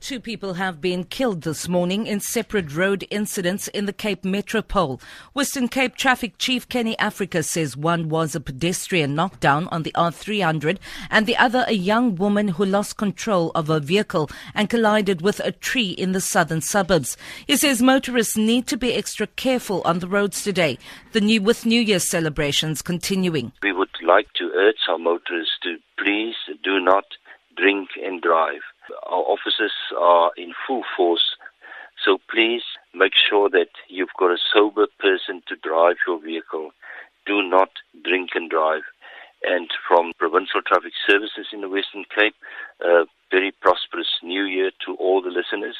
Two people have been killed this morning in separate road incidents in the Cape Metropole. Western Cape Traffic Chief Kenny Africa says one was a pedestrian knockdown on the R300 and the other a young woman who lost control of her vehicle and collided with a tree in the southern suburbs. He says motorists need to be extra careful on the roads today, the new, with New Year celebrations continuing. We would like to urge our motorists to please do not drink and drive. Our officers are in full force, so please make sure that you've got a sober person to drive your vehicle. Do not drink and drive. And from Provincial Traffic Services in the Western Cape, a very prosperous new year to all the listeners.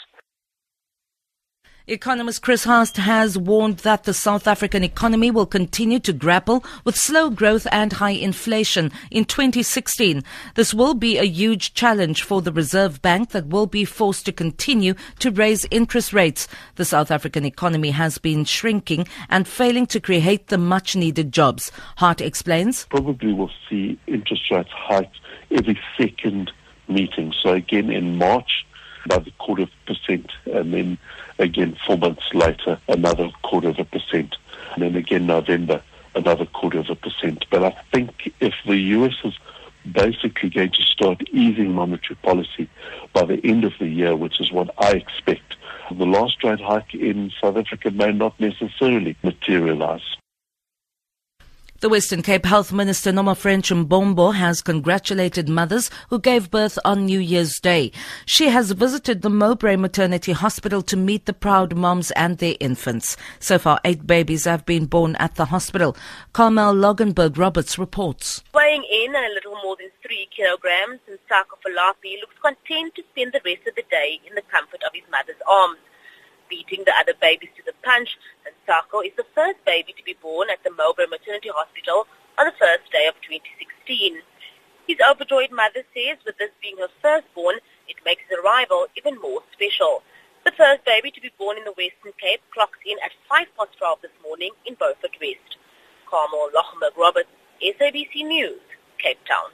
Economist Chris Hart has warned that the South African economy will continue to grapple with slow growth and high inflation in 2016. This will be a huge challenge for the Reserve Bank that will be forced to continue to raise interest rates. The South African economy has been shrinking and failing to create the much needed jobs. Hart explains. Probably we'll see interest rates hike every second meeting. So again in March, the quarter of a percent, and then again four months later, another quarter of a percent, and then again November, another quarter of a percent. But I think if the US is basically going to start easing monetary policy by the end of the year, which is what I expect, the last rate hike in South Africa may not necessarily materialize. The Western Cape Health Minister Nomafrench Mbombo has congratulated mothers who gave birth on New Year's Day. She has visited the Mowbray Maternity Hospital to meet the proud moms and their infants. So far, eight babies have been born at the hospital. Carmel Loggenberg Roberts reports. Weighing in at a little more than three kilograms, Nsako Falapi looks content to spend the rest of the day in the comfort of his mother's arms beating the other babies to the punch, and Sako is the first baby to be born at the Mowbray Maternity Hospital on the first day of 2016. His overjoyed mother says with this being her firstborn, it makes his arrival even more special. The first baby to be born in the Western Cape clocks in at 5 past 12 this morning in Beaufort West. Carmel Loggenberg Roberts, SABC News, Cape Town.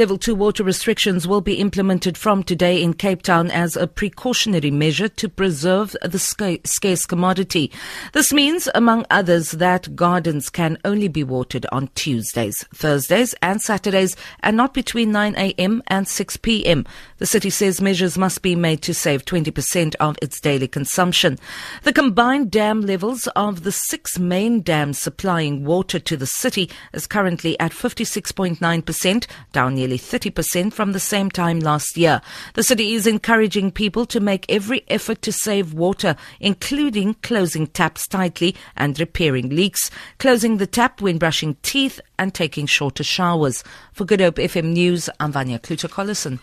Level 2 water restrictions will be implemented from today in Cape Town as a precautionary measure to preserve the scarce commodity. This means, among others, that gardens can only be watered on Tuesdays, Thursdays and Saturdays and not between 9 a.m. and 6 p.m. The city says measures must be made to save 20% of its daily consumption. The combined dam levels of the six main dams supplying water to the city is currently at 56.9%, down nearly 30% from the same time last year. The city is encouraging people to make every effort to save water, including closing taps tightly and repairing leaks, closing the tap when brushing teeth and taking shorter showers. For Good Hope FM News, I'm Vanya Kluter-Collison.